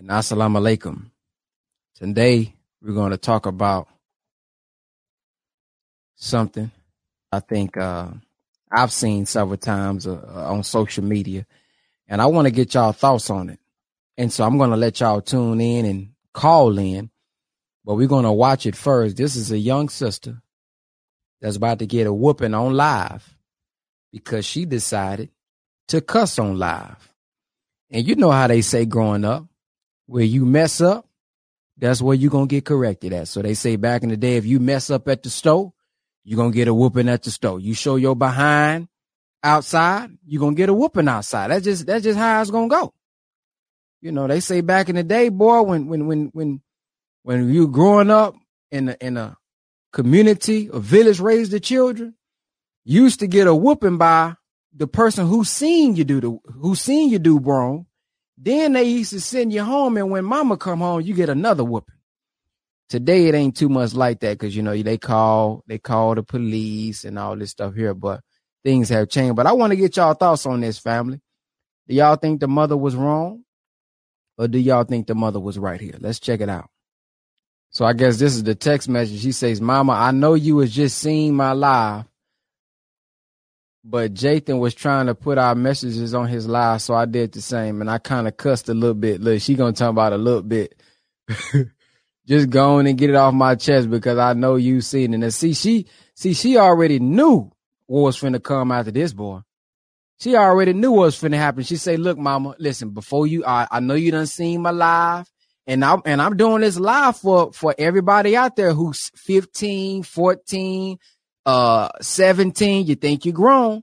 and assalamu alaikum. Today we're going to talk about something I think uh, I've seen several times uh, on social media, and I want to get y'all thoughts on it. And so I'm going to let y'all tune in and call in, but we're going to watch it first. This is a young sister that's about to get a whooping on live because she decided to cuss on live. And you know how they say growing up, where you mess up, that's where you're going to get corrected at. So they say back in the day, if you mess up at the store, you're going to get a whooping at the store. You show your behind outside, you're going to get a whooping outside. That's just, that's just how it's going to go. You know, they say back in the day, boy, when, when, when, when, when you growing up in a, in a community, a village raised the children, used to get a whooping by the person who seen you do the, who seen you do wrong then they used to send you home, and when mama come home, you get another whooping. Today it ain't too much like that because you know they call they call the police and all this stuff here, but things have changed. But I want to get y'all thoughts on this family. Do y'all think the mother was wrong? Or do y'all think the mother was right here? Let's check it out. So I guess this is the text message. She says, Mama, I know you was just seeing my live, but Jathan was trying to put our messages on his live, so I did the same, and I kind of cussed a little bit. Look, she gonna talk about a little bit. Just go on and get it off my chest because I know you seen it. And see, she see she already knew what was finna come after this boy. She already knew what was finna happen. She say, "Look, mama, listen. Before you, I, I know you done seen my live, and I'm and I'm doing this live for for everybody out there who's 15, 14, uh 17, you think you're grown,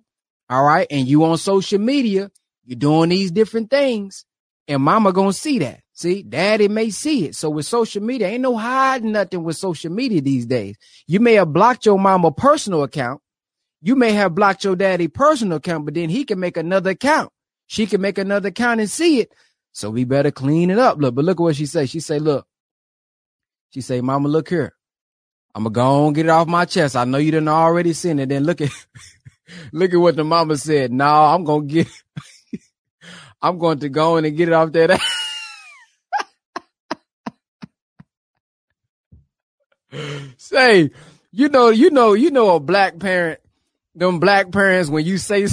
all right, and you on social media, you're doing these different things, and mama gonna see that. See, daddy may see it. So with social media, ain't no hiding nothing with social media these days. You may have blocked your mama personal account. You may have blocked your daddy personal account, but then he can make another account. She can make another account and see it. So we better clean it up. Look, but look at what she say. She say, look, she say, mama, look here. I'm gonna go and get it off my chest. I know you didn't already seen it. Then look at look at what the mama said. No, I'm gonna get I'm going to go in and get it off that. say, you know, you know, you know a black parent, them black parents when you say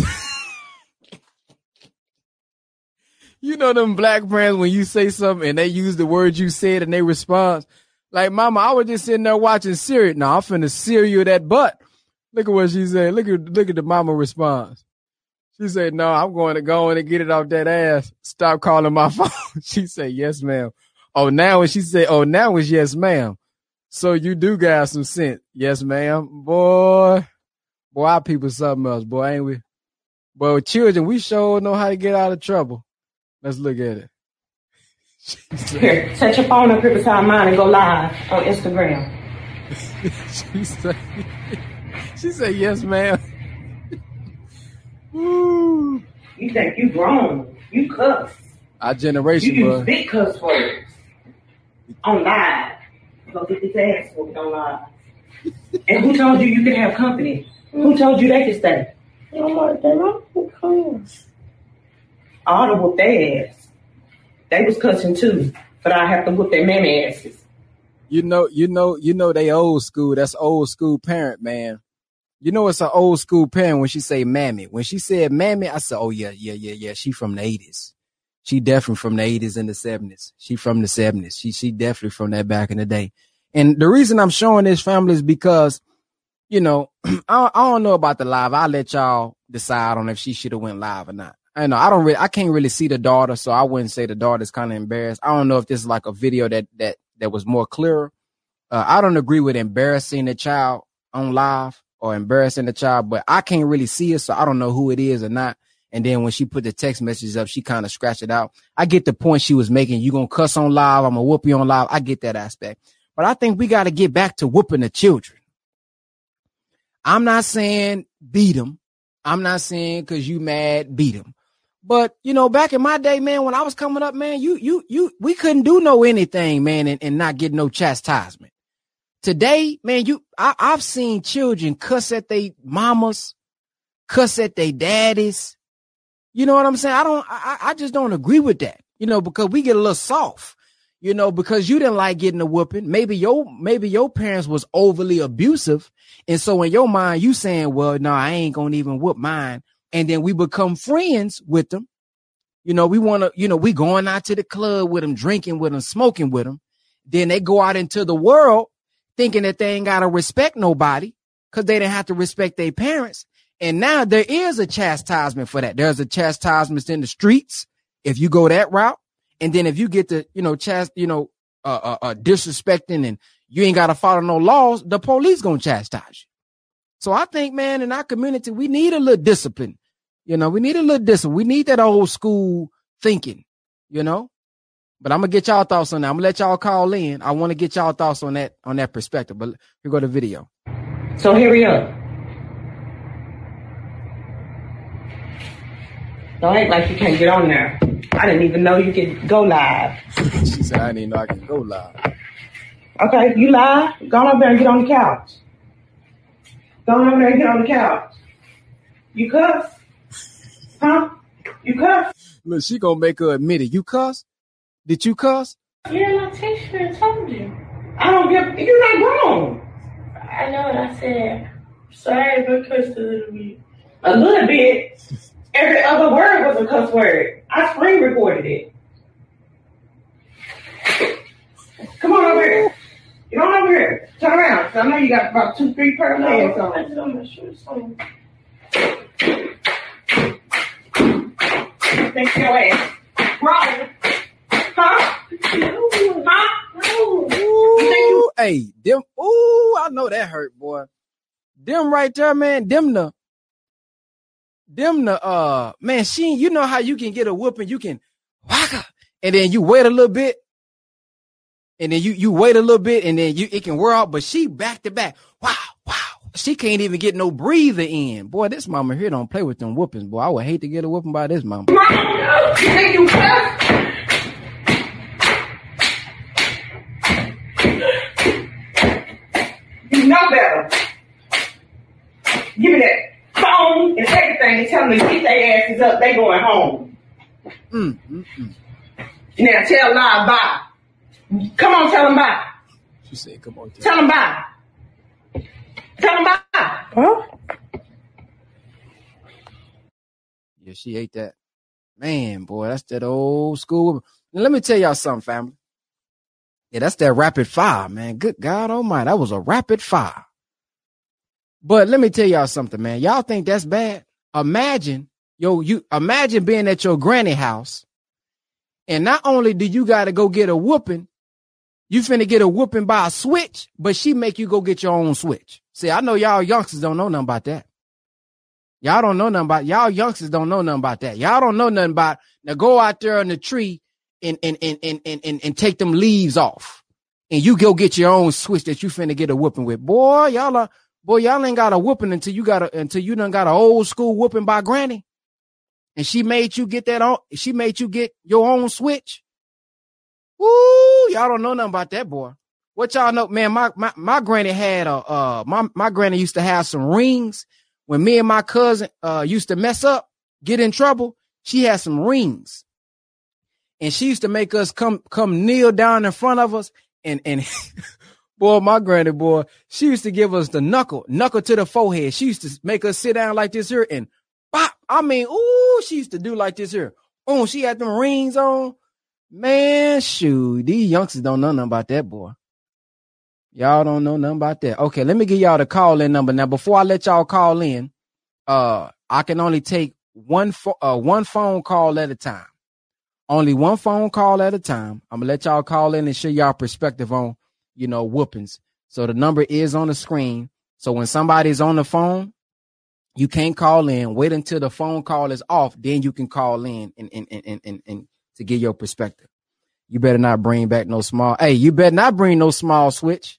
you know them black parents when you say something and they use the words you said and they respond like, mama, I was just sitting there watching Siri. Now I'm finna cereal that butt. Look at what she said. Look at look at the mama response. She said, No, I'm going to go in and get it off that ass. Stop calling my phone. she said, Yes, ma'am. Oh, now and she said, Oh, now it's yes, ma'am. So you do got some sense. Yes, ma'am. Boy, boy, our people something else, boy, ain't we? With children, we sure know how to get out of trouble. Let's look at it. Here, set your phone up here beside mine and go live on Instagram. she said, she said, yes, ma'am. Woo. You think you grown. You cuss. Our generation, You bro. use big cuss words on live. Go get this ass whooped on live. and who told you you could have company? Who told you they could stay? I'm like, they don't cuss. All to whoop their ass. They was cussing too, but I have to whoop their mammy asses. You know, you know, you know they old school. That's old school parent, man. You know it's an old school parent when she say mammy. When she said mammy, I said, Oh yeah, yeah, yeah, yeah. She from the eighties. She definitely from the eighties and the seventies. She from the seventies. She she definitely from that back in the day. And the reason I'm showing this family is because, you know, I, I don't know about the live. I'll let y'all decide on if she should have went live or not. I know I don't really I can't really see the daughter, so I wouldn't say the daughter's kind of embarrassed. I don't know if this is like a video that that that was more clearer. Uh, I don't agree with embarrassing the child on live or embarrassing the child, but I can't really see it, so I don't know who it is or not. And then when she put the text messages up, she kind of scratched it out. I get the point she was making. You gonna cuss on live? I'm gonna whoop you on live. I get that aspect, but I think we got to get back to whooping the children. I'm not saying beat them. I'm not saying because you mad beat them. But you know, back in my day, man, when I was coming up, man, you you you we couldn't do no anything, man, and, and not get no chastisement. Today, man, you I, I've seen children cuss at their mamas, cuss at their daddies. You know what I'm saying? I don't I, I just don't agree with that. you know, because we get a little soft, you know, because you didn't like getting a whooping. Maybe your maybe your parents was overly abusive, and so in your mind you saying, "Well, no, I ain't gonna even whoop mine," and then we become friends with them. You know, we want to, you know, we going out to the club with them, drinking with them, smoking with them. Then they go out into the world thinking that they ain't gotta respect nobody because they didn't have to respect their parents. And now there is a chastisement for that. There's a chastisement in the streets if you go that route. And then if you get to, you know, chast, you know, uh, uh, uh disrespecting and you ain't got to follow no laws, the police gonna chastise you. So I think, man, in our community, we need a little discipline. You know, we need a little discipline. We need that old school thinking, you know. But I'm gonna get y'all thoughts on that. I'm gonna let y'all call in. I want to get y'all thoughts on that on that perspective. But here go the video. So hurry up. Don't act like you can't get on there. I didn't even know you could go live. she said, I didn't even know I could go live. Okay, you live? Go on over there and get on the couch. Go on over there and get on the couch. You cuss? Huh? You cuss? Look, she gonna make her admit it. You cuss? Did you cuss? Yeah, my teacher told you. I don't give. You're not grown. I know what I said. Sorry, but cussed a little bit. A little bit. Every other word was a cuss word. I screen recorded it. Come on over here. Get on over here. Turn around. I know you got about two, three pair of legs I on. Just on my shoes on. Think your ass. Wrong. Huh? Huh? Ooh, hey, them. Ooh, I know that hurt, boy. Them right there, man. Them the, them the. Uh, man, she. You know how you can get a whooping. You can, waka, and then you wait a little bit, and then you you wait a little bit, and then you it can wear out. But she back to back. Wow, wow. She can't even get no breather in. Boy, this mama here don't play with them whoopings. Boy, I would hate to get a whooping by this mama. Wrong. You think you? You know better. Give me that phone and everything and tell them to get their asses up. They going home. Mm, mm, mm. Now tell live bye. Come on, tell them bye. She said, "Come on, tell Tell them bye. Tell them bye. Huh? Yeah, she ate that. Man, boy, that's that old school. Now, let me tell y'all something, family. Yeah, that's that rapid fire, man. Good God Almighty, that was a rapid fire. But let me tell y'all something, man. Y'all think that's bad? Imagine, yo, you imagine being at your granny house, and not only do you got to go get a whooping, you finna get a whooping by a switch, but she make you go get your own switch. See, I know y'all youngsters don't know nothing about that. Y'all don't know nothing about y'all youngsters don't know nothing about that. Y'all don't know nothing about now go out there on the tree and and and and and, and, and take them leaves off. And you go get your own switch that you finna get a whooping with. Boy, y'all are boy, y'all ain't got a whooping until you got a until you done got an old school whooping by granny. And she made you get that on she made you get your own switch. Woo, y'all don't know nothing about that boy. What y'all know, man? My my my granny had a uh my my granny used to have some rings. When me and my cousin uh used to mess up, get in trouble, she had some rings, and she used to make us come come kneel down in front of us, and and boy, my granny boy, she used to give us the knuckle knuckle to the forehead. She used to make us sit down like this here and pop. I mean, ooh, she used to do like this here. Oh, she had them rings on. Man, shoot, these youngsters don't know nothing about that boy. Y'all don't know nothing about that. Okay, let me give y'all the call in number. Now, before I let y'all call in, uh, I can only take one fo- uh, one phone call at a time. Only one phone call at a time. I'm gonna let y'all call in and share y'all perspective on, you know, whoopings. So the number is on the screen. So when somebody's on the phone, you can't call in. Wait until the phone call is off, then you can call in and and and and, and, to get your perspective. You better not bring back no small. Hey, you better not bring no small switch.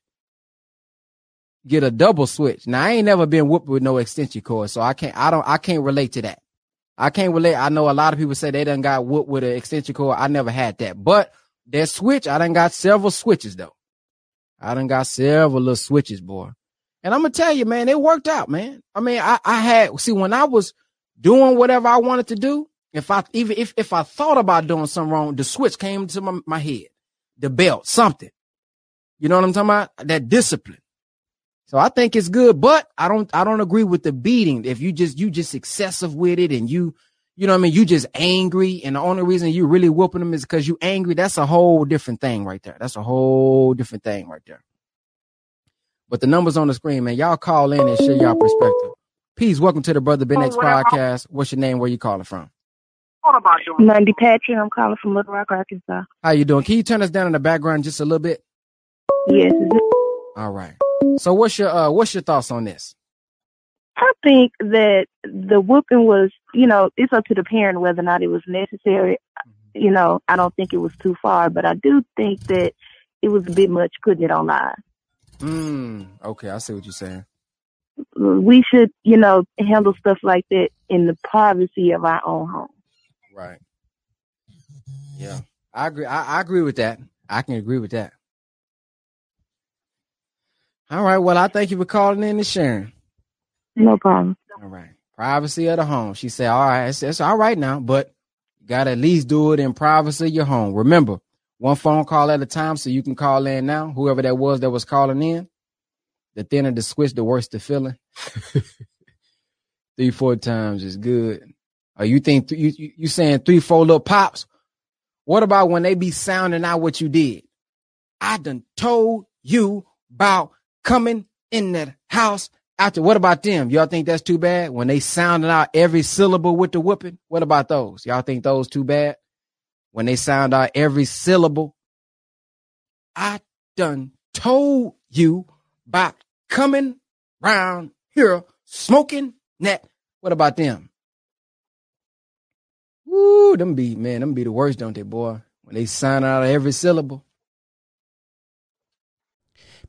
Get a double switch. Now I ain't never been whooped with no extension cord, so I can't. I don't. I can't relate to that. I can't relate. I know a lot of people say they done got whooped with an extension cord. I never had that, but that switch, I done got several switches though. I done got several little switches, boy. And I'm gonna tell you, man, it worked out, man. I mean, I, I had see when I was doing whatever I wanted to do, if I even if if I thought about doing something wrong, the switch came to my, my head, the belt, something. You know what I'm talking about? That discipline. So I think it's good, but I don't I don't agree with the beating. If you just you just excessive with it and you you know what I mean, you just angry, and the only reason you really whooping them is because you angry. That's a whole different thing right there. That's a whole different thing right there. But the numbers on the screen, man, y'all call in and share y'all perspective. Peace, welcome to the Brother Ben X podcast. What's your name? Where you calling from? Monday Patrick. I'm calling from Little Rock, Arkansas. How you doing? Can you turn us down in the background just a little bit? Yes. All right. So what's your uh what's your thoughts on this? I think that the whooping was, you know, it's up to the parent whether or not it was necessary. You know, I don't think it was too far, but I do think that it was a bit much putting it online. Mm, okay, I see what you're saying. We should, you know, handle stuff like that in the privacy of our own home. Right. Yeah, I agree. I, I agree with that. I can agree with that. All right. Well, I thank you for calling in and sharing. No problem. All right. Privacy of the home. She said, all right, it's, it's all right now, but you got to at least do it in privacy of your home. Remember, one phone call at a time so you can call in now, whoever that was that was calling in. The thinner the switch, the worse the feeling. three, four times is good. Or you think th- you, you you saying three, four little pops? What about when they be sounding out what you did? I done told you about coming in that house after. What about them? Y'all think that's too bad when they sounding out every syllable with the whooping? What about those? Y'all think those too bad when they sound out every syllable? I done told you about coming round here smoking that. What about them? Woo, them be man, them be the worst, don't they, boy? When they sound out every syllable.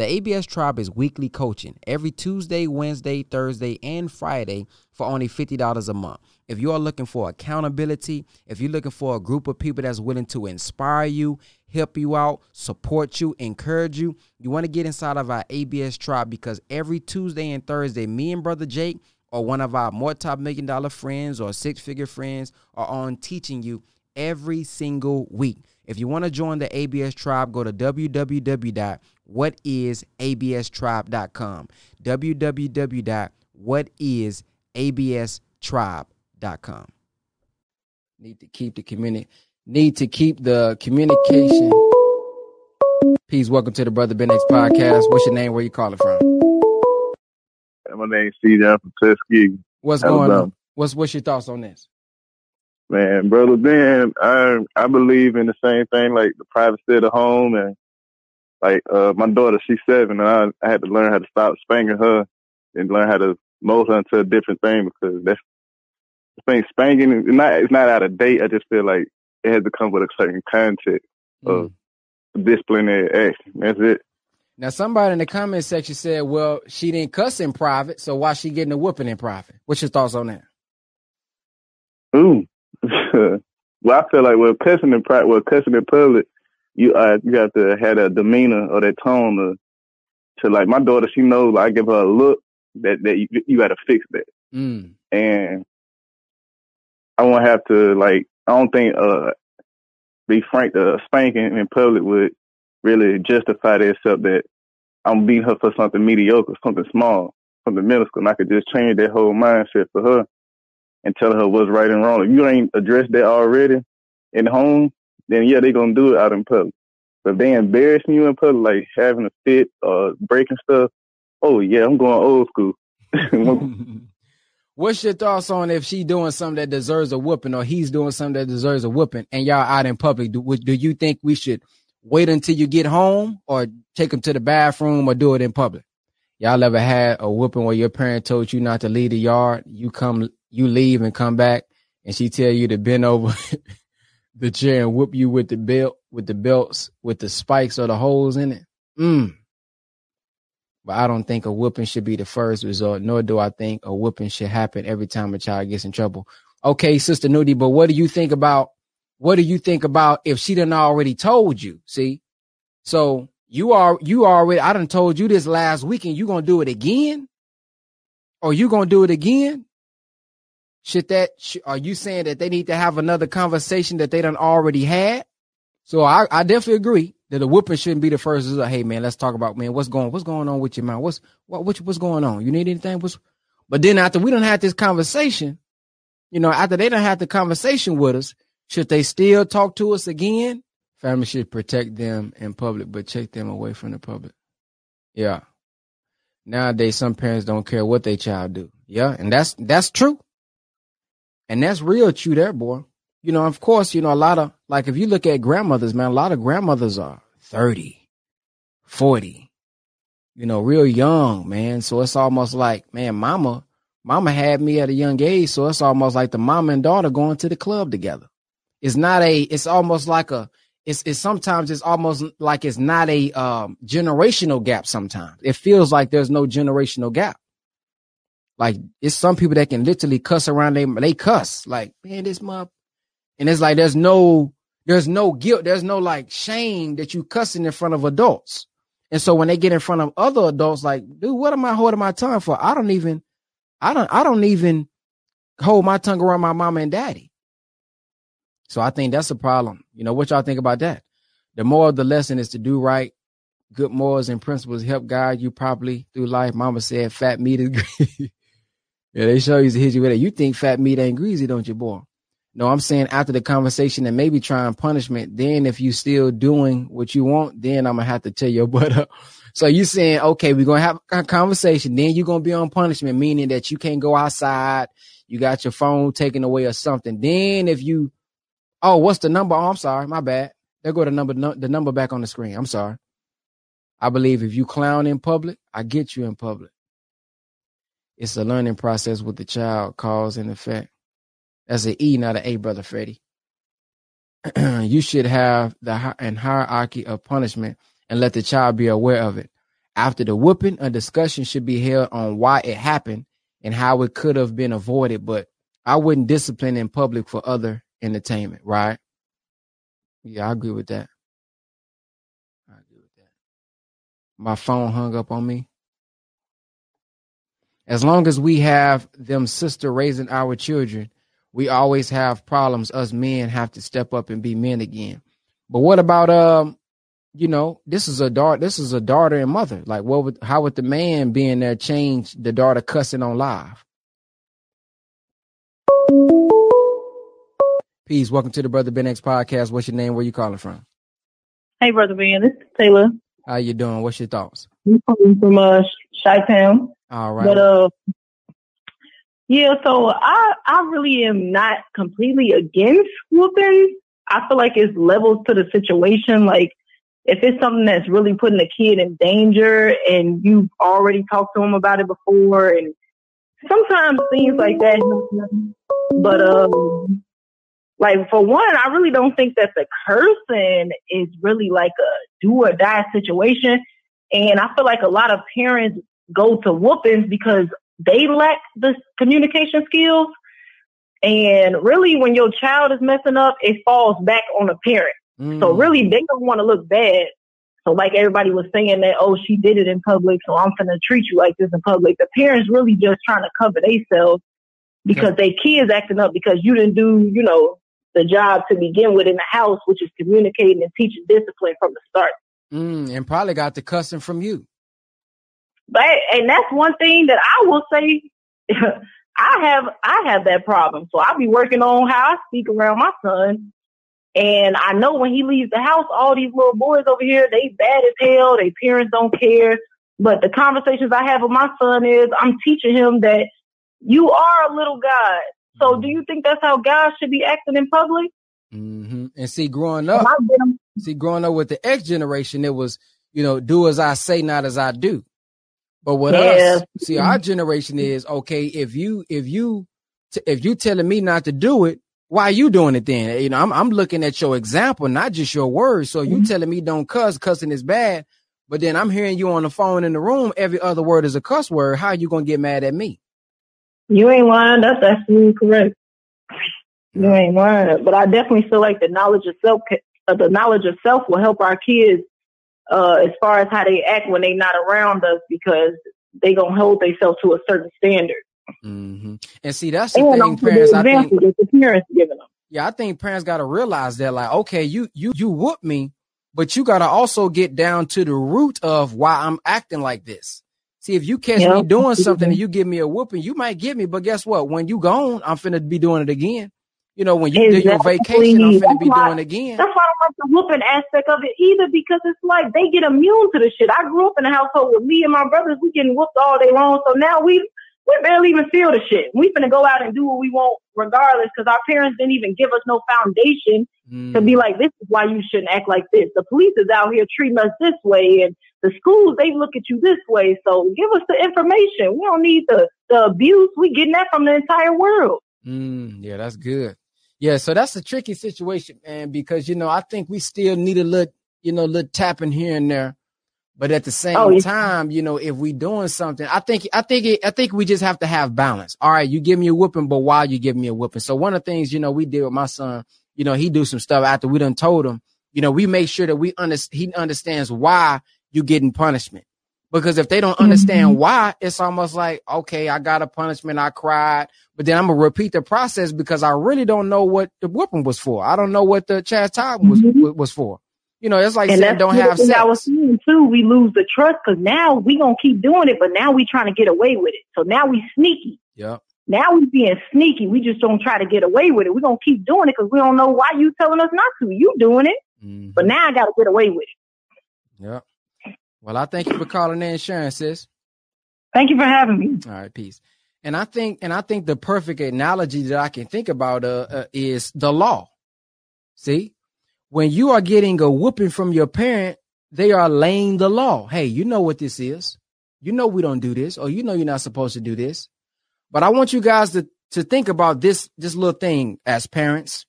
The ABS Tribe is weekly coaching every Tuesday, Wednesday, Thursday, and Friday for only $50 a month. If you are looking for accountability, if you're looking for a group of people that's willing to inspire you, help you out, support you, encourage you, you want to get inside of our ABS Tribe because every Tuesday and Thursday, me and Brother Jake or one of our more top million dollar friends or six figure friends are on teaching you every single week. If you want to join the ABS tribe, go to www.whatisaBStribe.com. www.whatisaBStribe.com. Need to keep the community need to keep the communication. Peace. Welcome to the Brother Ben X podcast. What's your name? Where you calling from? My name's Steve. I'm from Tuskegee. What's going on? What's what's your thoughts on this? Man, brother Ben, I I believe in the same thing, like the privacy of the home, and like uh my daughter, she's seven, and I, I had to learn how to stop spanking her and learn how to mold her into a different thing because that's the thing. Spanking is not it's not out of date. I just feel like it has to come with a certain context of disciplinary action. That's it. Now, somebody in the comment section said, "Well, she didn't cuss in private, so why she getting a whooping in private?" What's your thoughts on that? Ooh, well, I feel like with cussing in private, with cussing in public, you uh, you have to have that demeanor or that tone to, to like my daughter. She knows like, I give her a look that that you, you got to fix that, Mm. and I won't have to like. I don't think uh, be frank, uh, spanking in public would really justify that, except that I'm beating her for something mediocre, something small, something minuscule, and I could just change that whole mindset for her and tell her what's right and wrong. If you ain't addressed that already in home, then yeah, they gonna do it out in public. But if they embarrassing you in public, like having a fit or breaking stuff, oh yeah, I'm going old school. What's your thoughts on if she doing something that deserves a whooping or he's doing something that deserves a whooping and y'all out in public? Do, do you think we should wait until you get home or take him to the bathroom or do it in public? Y'all ever had a whooping where your parent told you not to leave the yard? You come, you leave and come back and she tell you to bend over the chair and whoop you with the belt, with the belts, with the spikes or the holes in it? Mm. But I don't think a whooping should be the first resort, nor do I think a whooping should happen every time a child gets in trouble. Okay, Sister Nudie, but what do you think about what do you think about if she done already told you? See? So you are you already I done told you this last weekend, you gonna do it again? Or you gonna do it again? Should that are you saying that they need to have another conversation that they done already had? So I, I definitely agree that a whooping shouldn't be the first. Like, hey man, let's talk about man, what's going what's going on with your mind? What's what, what what's going on? You need anything? What's but then after we don't have this conversation, you know, after they don't have the conversation with us, should they still talk to us again? Family should protect them in public, but check them away from the public. Yeah. Nowadays, some parents don't care what their child do. Yeah, and that's that's true. And that's real true there, boy. You know, of course, you know, a lot of, like, if you look at grandmothers, man, a lot of grandmothers are 30, 40, you know, real young, man. So it's almost like, man, mama, mama had me at a young age. So it's almost like the mama and daughter going to the club together. It's not a, it's almost like a, it's, it's sometimes it's almost like it's not a um, generational gap sometimes. It feels like there's no generational gap. Like it's some people that can literally cuss around they they cuss like man this month, and it's like there's no there's no guilt there's no like shame that you cussing in front of adults, and so when they get in front of other adults like dude what am I holding my tongue for I don't even I don't I don't even hold my tongue around my mama and daddy. So I think that's a problem. You know what y'all think about that? The moral of the lesson is to do right. Good morals and principles help guide you properly through life. Mama said fat meat is great. Yeah, they show you to hit you with it. You think fat meat ain't greasy, don't you, boy? No, I'm saying after the conversation and maybe trying punishment, then if you still doing what you want, then I'm gonna have to tell your butt up. So you saying, okay, we're gonna have a conversation, then you're gonna be on punishment, meaning that you can't go outside, you got your phone taken away or something. Then if you, oh, what's the number? Oh, I'm sorry, my bad. There go the number, the number back on the screen. I'm sorry. I believe if you clown in public, I get you in public. It's a learning process with the child, cause and effect. That's an E, not an A, brother Freddie. you should have the an hierarchy of punishment and let the child be aware of it. After the whooping, a discussion should be held on why it happened and how it could have been avoided. But I wouldn't discipline in public for other entertainment, right? Yeah, I agree with that. I agree with that. My phone hung up on me as long as we have them sister raising our children, we always have problems. Us men have to step up and be men again. But what about um, you know, this is a daughter. This is a daughter and mother. Like, what would how would the man being there change the daughter cussing on live? Peace. Welcome to the Brother Ben X podcast. What's your name? Where you calling from? Hey, Brother Ben. This is Taylor. How you doing? What's your thoughts? I'm calling from uh, Chi-Town. All right. But uh, yeah. So I I really am not completely against whooping. I feel like it's levels to the situation. Like if it's something that's really putting a kid in danger, and you've already talked to them about it before, and sometimes things like that. But um, like for one, I really don't think that the cursing is really like a do or die situation. And I feel like a lot of parents go to whoopings because they lack the communication skills. And really, when your child is messing up, it falls back on the parent. Mm. So really, they don't want to look bad. So like everybody was saying that, oh, she did it in public, so I'm gonna treat you like this in public. The parents really just trying to cover themselves because their kids acting up because you didn't do, you know, the job to begin with in the house, which is communicating and teaching discipline from the start. Mm, and probably got the cussing from you. But and that's one thing that I will say. I have I have that problem, so I'll be working on how I speak around my son. And I know when he leaves the house, all these little boys over here, they bad as hell. Their parents don't care. But the conversations I have with my son is I'm teaching him that you are a little God. So do you think that's how guys should be acting in public? Mm-hmm. And see, growing up, see, growing up with the X generation, it was, you know, do as I say, not as I do. But with yeah. us, see, our generation is okay. If you, if you, if you telling me not to do it, why are you doing it then? You know, I'm, I'm looking at your example, not just your words. So you mm-hmm. telling me don't cuss, cussing is bad. But then I'm hearing you on the phone in the room. Every other word is a cuss word. How are you gonna get mad at me? You ain't lying. That's absolutely correct. You ain't lying. But I definitely feel like the knowledge of self, uh, the knowledge of self will help our kids uh, as far as how they act when they're not around us because they gonna hold themselves to a certain standard. Mm-hmm. And see, that's the And thing, also the parents. I think, that the parents giving them. yeah, I think parents got to realize that, like, okay, you you you whoop me, but you got to also get down to the root of why I'm acting like this. See, if you catch me doing something and you give me a whooping, you might get me, but guess what? When you gone, I'm finna be doing it again. You know, when you do your Exactly. vacation, I'm finna That's be why- doing it again. That's why I don't like the whooping aspect of it either because it's like they get immune to the shit. I grew up in a household with me and my brothers. We getting whooped all day long. So now we we barely even feel the shit. We finna go out and do what we want regardless because our parents didn't even give us no foundation to Mm. be like, this is why you shouldn't act like this. The police is out here treating us this way and the schools, they look at you this way. So give us the information. We don't need the, the abuse. We getting that from the entire world. Mm, yeah, that's good. Yeah, so that's a tricky situation, man, because you know I think we still need a little, you know, little tapping here and there, but at the same Oh, yeah. time, you know, if we doing something, I think, I think, it, I think we just have to have balance. All right, you give me a whooping, but why you give me a whooping? So one of the things, you know, we did with my son, you know, he do some stuff after we done told him, you know, we make sure that we under, he understands why you getting punishment. Because if they don't understand why, it's almost like, okay, I got a punishment, I cried, but then I'm gonna repeat the process because I really don't know what the whooping was for. I don't know what the chastisement was Mhm. was for. You know, it's like and saying don't have sex. I was saying too. We lose the trust because now we gonna keep doing it, but now we trying to get away with it. So now we sneaky. yeah. Now we being sneaky. We just don't try to get away with it. We gonna keep doing it because we don't know why you telling us not to. You doing it, Mhm. but now I gotta get away with it. Yeah. Well, I thank you for calling in, Sharon, sis. Thank you for having me. All right, peace. And I think, and I think the perfect analogy that I can think about uh, uh, is the law. See, when you are getting a whooping from your parent, they are laying the law. Hey, you know what this is. You know we don't do this, or you know you're not supposed to do this. But I want you guys to to think about this this little thing as parents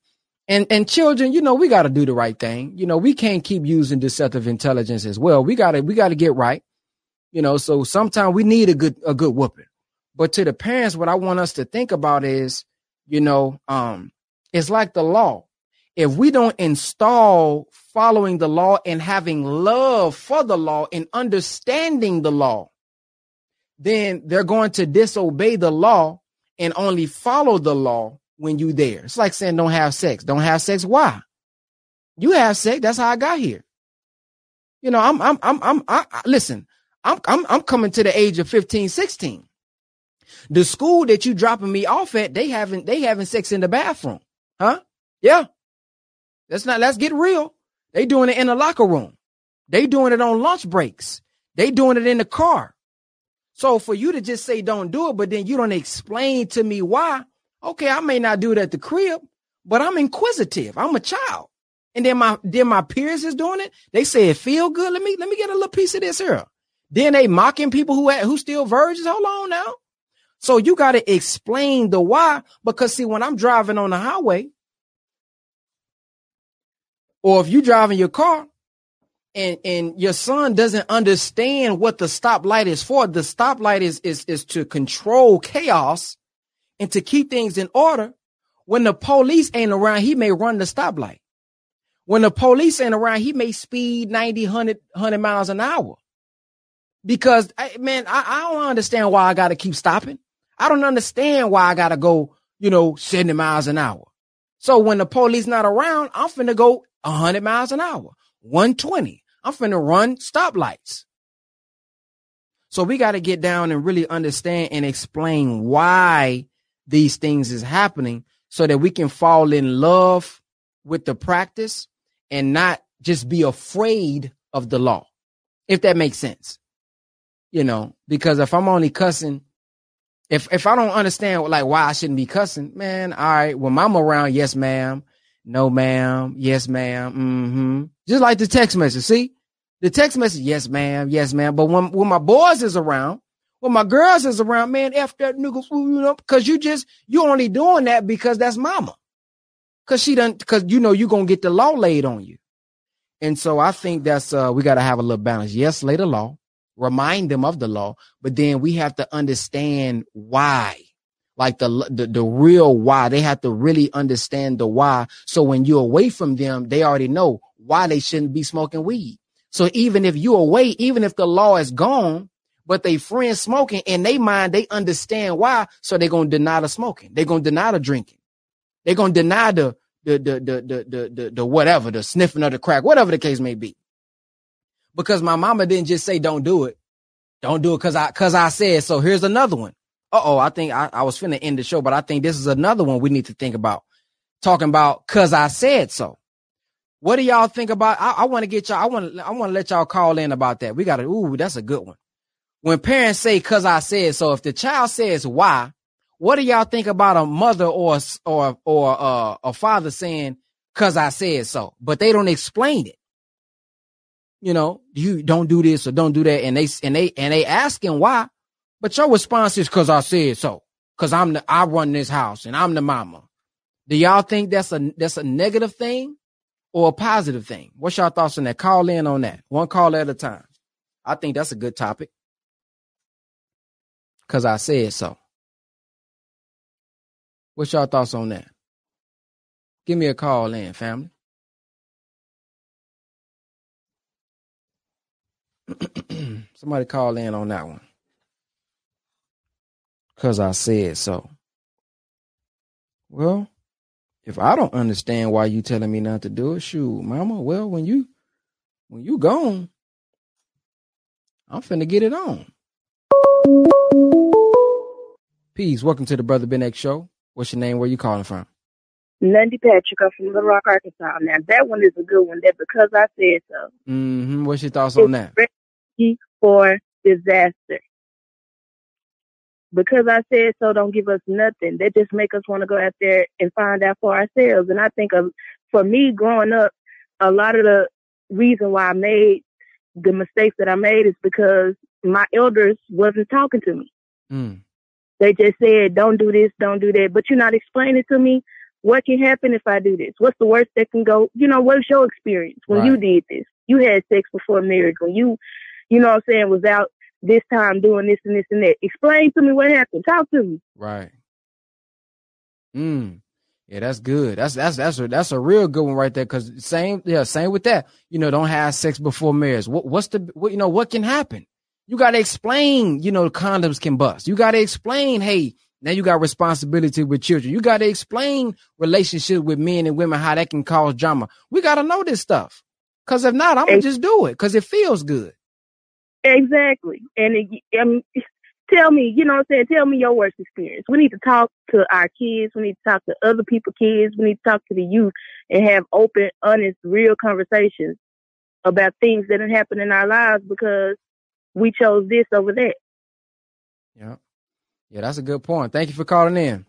and and children. You know we got to do the right thing. You know we can't keep using deceptive intelligence as well. We got to we got to get right. You know, so sometimes we need a good a good whooping. But to the parents, what I want us to think about is, you know, um, it's like the law. If we don't install following the law and having love for the law and understanding the law, then they're going to disobey the law and only follow the law when you there. It's like saying don't have sex. Don't have sex. Why? You have sex. That's how I got here. You know, I'm I'm I'm I'm I, I, listen, I'm I'm I'm coming to the age of 15, 16. The school that you dropping me off at, they having they having sex in the bathroom. Huh? Yeah. Let's not let's get real. They doing it in the locker room. They doing it on lunch breaks. They doing it in the car. So for you to just say don't do it, but then you don't explain to me why, okay, I may not do it at the crib, but I'm inquisitive. I'm a child. And then my then my peers is doing it. They say it feel good. Let me let me get a little piece of this here. Then they mocking people who who still virgins. Hold on now. So you got to explain the why because see when I'm driving on the highway or if you driving your car and and your son doesn't understand what the stoplight is for, the stoplight is is is to control chaos and to keep things in order. When the police ain't around, he may run the stoplight. When the police ain't around, he may speed 90, 100, 100 miles an hour. Because man, I, I don't understand why I got to keep stopping. I don't understand why I got to go, you know, 70 miles an hour. So when the police not around, I'm finna go 100 miles an hour, 120. I'm finna run stoplights. So we got to get down and really understand and explain why these things is happening so that we can fall in love with the practice and not just be afraid of the law. If that makes sense. You know, because if I'm only cussing if if I don't understand like why I shouldn't be cussing, man, all right. When I'm around, yes, ma'am. No, ma'am. Yes, ma'am. Mm-hmm. Just like the text message. See? The text message, yes, ma'am, yes, ma'am. But when when my boys is around, when my girls is around, man, F that nigga, you know, because you just you only doing that because that's mama. Cause she done cause you know you're gonna get the law laid on you. And so I think that's uh we got to have a little balance. Yes, lay the law, remind them of the law, but then we have to understand why. Like the, the the real why. They have to really understand the why. So when you're away from them, they already know why they shouldn't be smoking weed. So even if you're away, even if the law is gone, but they friends smoking in they mind, they understand why. So they're gonna deny the smoking. They're gonna deny the drinking. They're gonna deny the the the the the the the, the whatever, the sniffing of the crack, whatever the case may be. Because my mama didn't just say don't do it. Don't do it because I cause I said so. Here's another one. Uh-oh, I think I, I was finna end the show, but I think this is another one we need to think about. Talking about cause I said so. What do y'all think about? I, I want to get y'all, I want to I want to let y'all call in about that. We got to, ooh, that's a good one. When parents say cause I said so, if the child says why, what do y'all think about a mother or or or uh, a father saying cause I said so, but they don't explain it? You know, you don't do this or don't do that, and they and they and they asking why, but your response is cause I said so, cause I'm the I run this house and I'm the mama. Do y'all think that's a that's a negative thing or a positive thing? What's y'all thoughts on that? Call in on that. One call at a time. I think that's a good topic. Cause I said so. What's y'all thoughts on that? Give me a call in, family. Somebody call in on that one. Cause I said so. Well, if I don't understand why you telling me not to do it, shoot, mama, well, when you when you gone, I'm finna get it on. Peace. Welcome to the Brother Ben X Show. What's your name? Where you calling from? Lundy Patrick, I'm from Little Rock, Arkansas. Now that one is a good one. That because I said so. Mm-hmm. What's your thoughts on that? Ready for disaster. Because I said so, don't give us nothing. That just make us want to go out there and find out for ourselves. And I think of, for me growing up, a lot of the reason why I made the mistakes that I made is because my elders wasn't talking to me. Mm. They just said, don't do this, don't do that. But you're not explaining to me what can happen if I do this. What's the worst that can go? You know, what's your experience when Right. you did this? You had sex before marriage. When you, you know what I'm saying, was out this time doing this and this and that. Explain to me what happened. Talk to me. Right. Mm. Yeah, that's good. That's that's that's a that's a real good one right there. Cause same, yeah, same with that. You know, don't have sex before marriage. What what's the what you know what can happen? You gotta explain, you know, condoms can bust. You gotta explain, hey, now you got responsibility with children. You gotta explain relationship with men and women, how that can cause drama. We gotta know this stuff. Cause if not, I'm gonna just do it because it feels good. Exactly. And it, um, tell me, you know what I'm saying? Tell me your worst experience. We need to talk to our kids. We need to talk to other people's kids. We need to talk to the youth and have open, honest, real conversations about things that have happened in our lives because we chose this over that. Yeah. Yeah, that's a good point. Thank you for calling in.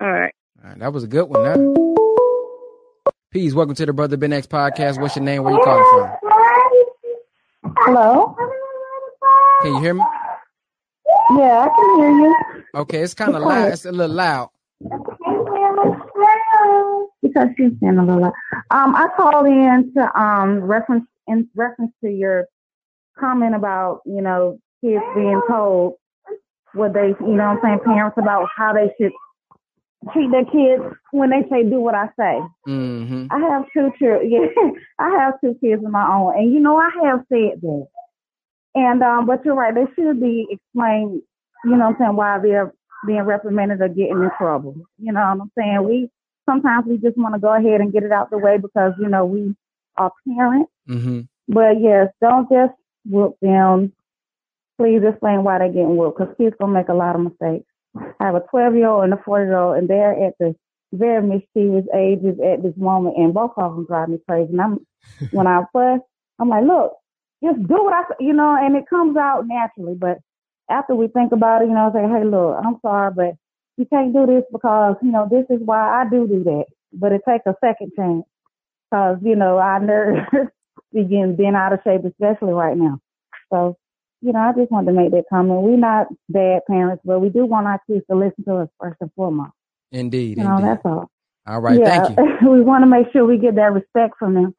All right. All right, that was a good one. Now, peace. Welcome to the Brother Ben X podcast. What's your name? Where you calling from? Hello? Can you hear me? Yeah, I can hear you. Okay, it's kind of loud. It's a little loud. Because she's saying a little loud. Um, I called in to um reference in reference to your comment about, you know, kids being told what they you know what I'm saying, parents about how they should treat their kids when they say do what I say. Mm-hmm. I have two children. Yeah, I have two kids of my own, and you know I have said that. And um, but you're right. They should be explained. You know what I'm saying? Why they're being reprimanded or getting in trouble. You know what I'm saying? We sometimes we just want to go ahead and get it out the way because you know we are parents. Mm-hmm. But yes, don't just whoop them. Please explain why they're getting whooped because kids gonna make a lot of mistakes. I have a 12 year old and a 4 year old, and they're at the very mischievous ages at this moment, and both of them drive me crazy. And I'm when I fuss, I'm like, look, just do what I, you know, and it comes out naturally. But after we think about it, you know, I say, hey, look, I'm sorry, but you can't do this because you know this is why I do do that. But it takes a second chance because you know our nerves begin being out of shape, especially right now. So you know, I just wanted to make that comment. We're not bad parents, but we do want our kids to listen to us first and foremost. Indeed. You know, indeed. that's all. All right. yeah, Thank you. we want to make sure we get that respect from them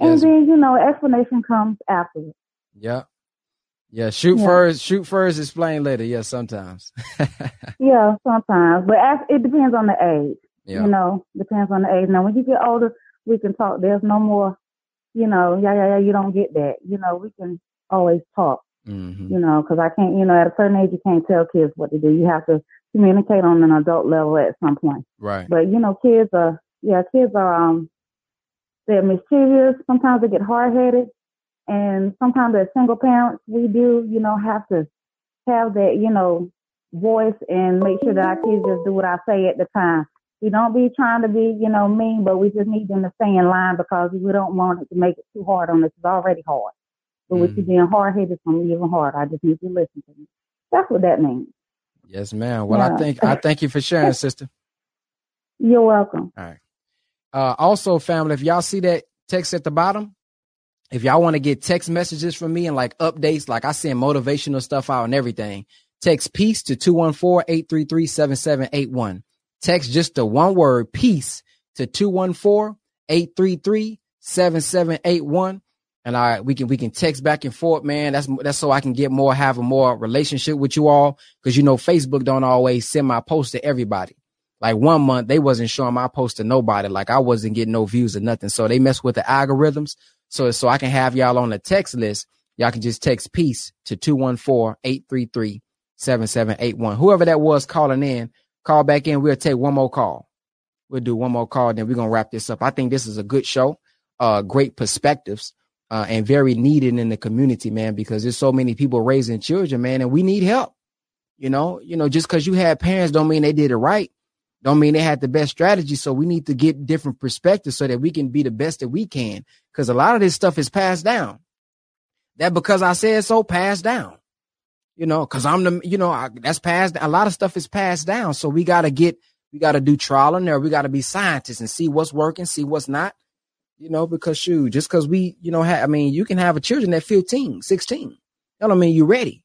And Yes. then, you know, explanation comes afterwards. Yeah. Yeah. Shoot Yeah. first, shoot first, explain later. Yeah, sometimes. Yeah, sometimes. But as, it depends on the age. yeah. You know, depends on the age. Now, when you get older, we can talk. There's no more, you know, yeah, yeah, yeah, you don't get that. You know, we can always talk, hmm you know, because I can't, you know, at a certain age, you can't tell kids what to do. You have to communicate on an adult level at some point. Right. But, you know, kids are, yeah, kids are, um, they're mischievous. Sometimes they get hard headed. And sometimes as single parents, we do, you know, have to have that, you know, voice and make sure that our kids just do what I say at the time. We don't be trying to be, you know, mean, but we just need them to stay in line because we don't want it to make it too hard on us. It's already hard. But with you Mhm. being hard headed, it's gonna be even harder. I just need you to listen to me. That's what that means. Yes, ma'am. Well, I Yeah. think I thank you for sharing, sister. You're welcome. Uh, also, family, if y'all see that text at the bottom, if y'all want to get text messages from me and like updates, like I send motivational stuff out and everything, text peace to 214-833-7781. Text just the one word peace to 214-833-7781. And I we can we can text back and forth, man. That's that's so I can get more, have a more relationship with you all. Cause you know, Facebook don't always send my post to everybody. Like one month, they wasn't showing my post to nobody. Like I wasn't getting no views or nothing. So they mess with the algorithms. So so I can have y'all on the text list. Y'all can just text peace to 214-833-7781. Whoever that was calling in, call back in. We'll take one more call. We'll do one more call, then we're gonna wrap this up. I think this is a good show. Uh great perspectives. Uh, and very needed in the community, man, because there's so many people raising children, man, and we need help. You know, you know, just because you had parents don't mean they did it right don't mean they had the best strategy. So we need to get different perspectives so that we can be the best that we can. Because a lot of this stuff is passed down. That because I said so, passed down. You know, because I'm the, you know, I, that's passed. A lot of stuff is passed down. So we got to get, we got to do trial and error. We got to be scientists and see what's working, see what's not. You know, because shoot, just because we, you know, ha- I mean, you can have a children at 15, 16. That don't mean you ready.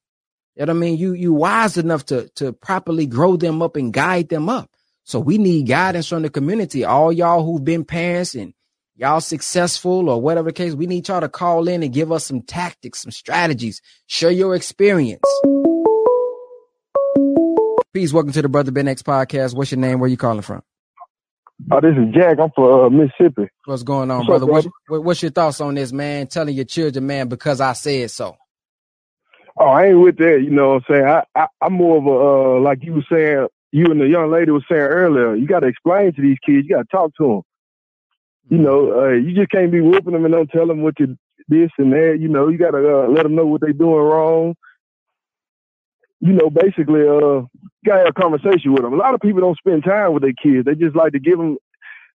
That don't mean you you wise enough to to properly grow them up and guide them up. So we need guidance from the community. All y'all who've been parents and y'all successful or whatever the case, we need y'all to call in and give us some tactics, some strategies, share your experience. Peace. Welcome to the Brother Ben X podcast. What's your name? Where you calling from? Oh, this is Jack. I'm from uh, Mississippi. What's going on, What's up, brother? What's, what- what's your thoughts on this, man? Telling your children, man, because I said so. Oh, I ain't with that. You know what I'm saying? I, I, I'm more of a, uh, like you were saying, you and the young lady was saying earlier, you got to explain to these kids. You got to talk to them. You know, uh, you just can't be whooping them and don't tell them what you this and that. You know, you got to uh, let them know what they doing wrong. You know, basically, uh, you got to have a conversation with them. A lot of people don't spend time with their kids. They just like to give them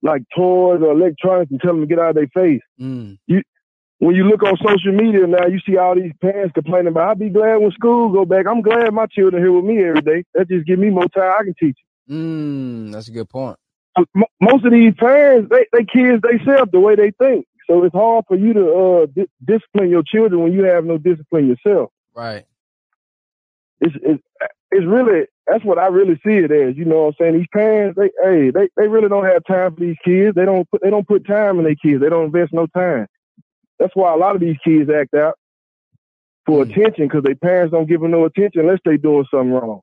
like toys or electronics and tell them to get out of their face. Mm, when you look on social media now, you see all these parents complaining about, I'll be glad when school go back. I'm glad my children here with me every day. That just give me more time I can teach. mm, that's a good point. Most of these parents, they, they kids they self the way they think. So it's hard for you to uh, di- discipline your children when you have no discipline yourself. Right. It's, it's it's really that's what I really see it as. You know what I'm saying? These parents, they hey, they, they really don't have time for these kids. They don't put they don't put time in their kids. They don't invest no time. That's why a lot of these kids act out for Mm. attention because their parents don't give them no attention unless they doing something wrong.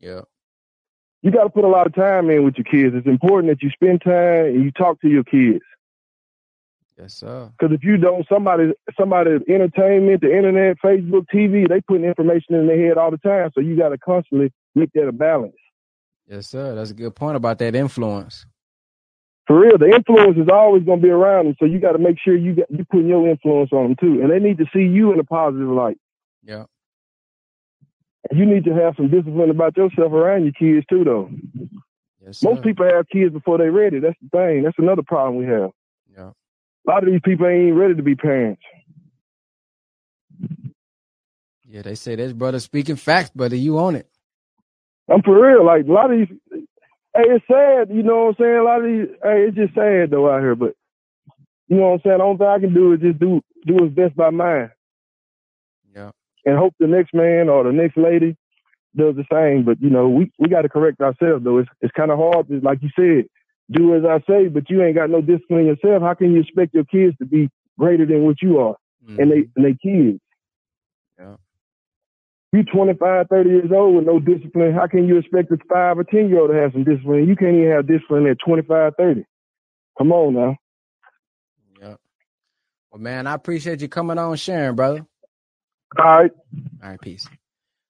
Yeah. You got to put a lot of time in with your kids. It's important that you spend time and you talk to your kids. Yes, sir. Because if you don't, somebody, somebody, entertainment, the internet, Facebook, TV, they putting information in their head all the time. So you got to constantly make that a balance. Yes, sir. That's a good point about that influence. For real, the influence is always going to be around them. So you got to make sure you got, you putting your influence on them too, and they need to see you in a positive light. Yeah. You need to have some discipline about yourself around your kids too, though. Yes. Most people have kids before they're ready. That's the thing. That's another problem we have. Yeah. A lot of these people ain't ready to be parents. Yeah, they say this brother speaking facts, brother. You own it. I'm for real. Like a lot of these, hey, it's sad. You know what I'm saying? A lot of these, hey, it's just sad though out here. But you know what I'm saying? The only thing I can do is just do do what's best by mine. And hope the next man or the next lady does the same. But you know, we we got to correct ourselves though. It's it's kind of hard. To, like you said, do as I say, but you ain't got no discipline yourself. How can you expect your kids to be greater than what you are, Mm-hmm. and they and they kids. Yeah. You 25, 30 years old with no discipline. How can you expect a five or 10 year old to have some discipline? You can't even have discipline at 25, 30. Come on now. Yep. Well, man, I appreciate you coming on, sharing, brother. All right. All right, peace.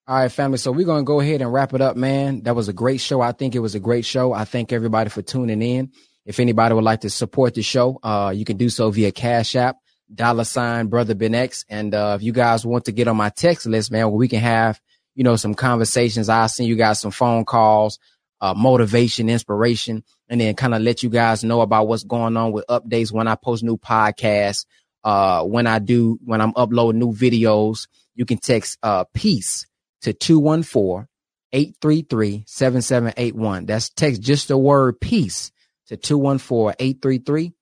All right, family. So we're gonna go ahead and wrap it up, man. That was a great show. I think it was a great show. I thank everybody for tuning in. If anybody would like to support the show, uh, you can do so via Cash App, dollar sign brother Ben X. And uh, if you guys want to get on my text list, man, where we can have, you know, some conversations. I'll send you guys some phone calls, uh, motivation, inspiration, and then kind of let you guys know about what's going on with updates when I post new podcasts, uh, when I do, when I'm uploading new videos. You can text uh, peace to 214 833 7781. That's text just the word peace to 214 833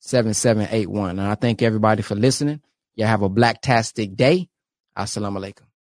7781. And I thank everybody for listening. Y'all have a blacktastic day. Assalamu alaikum.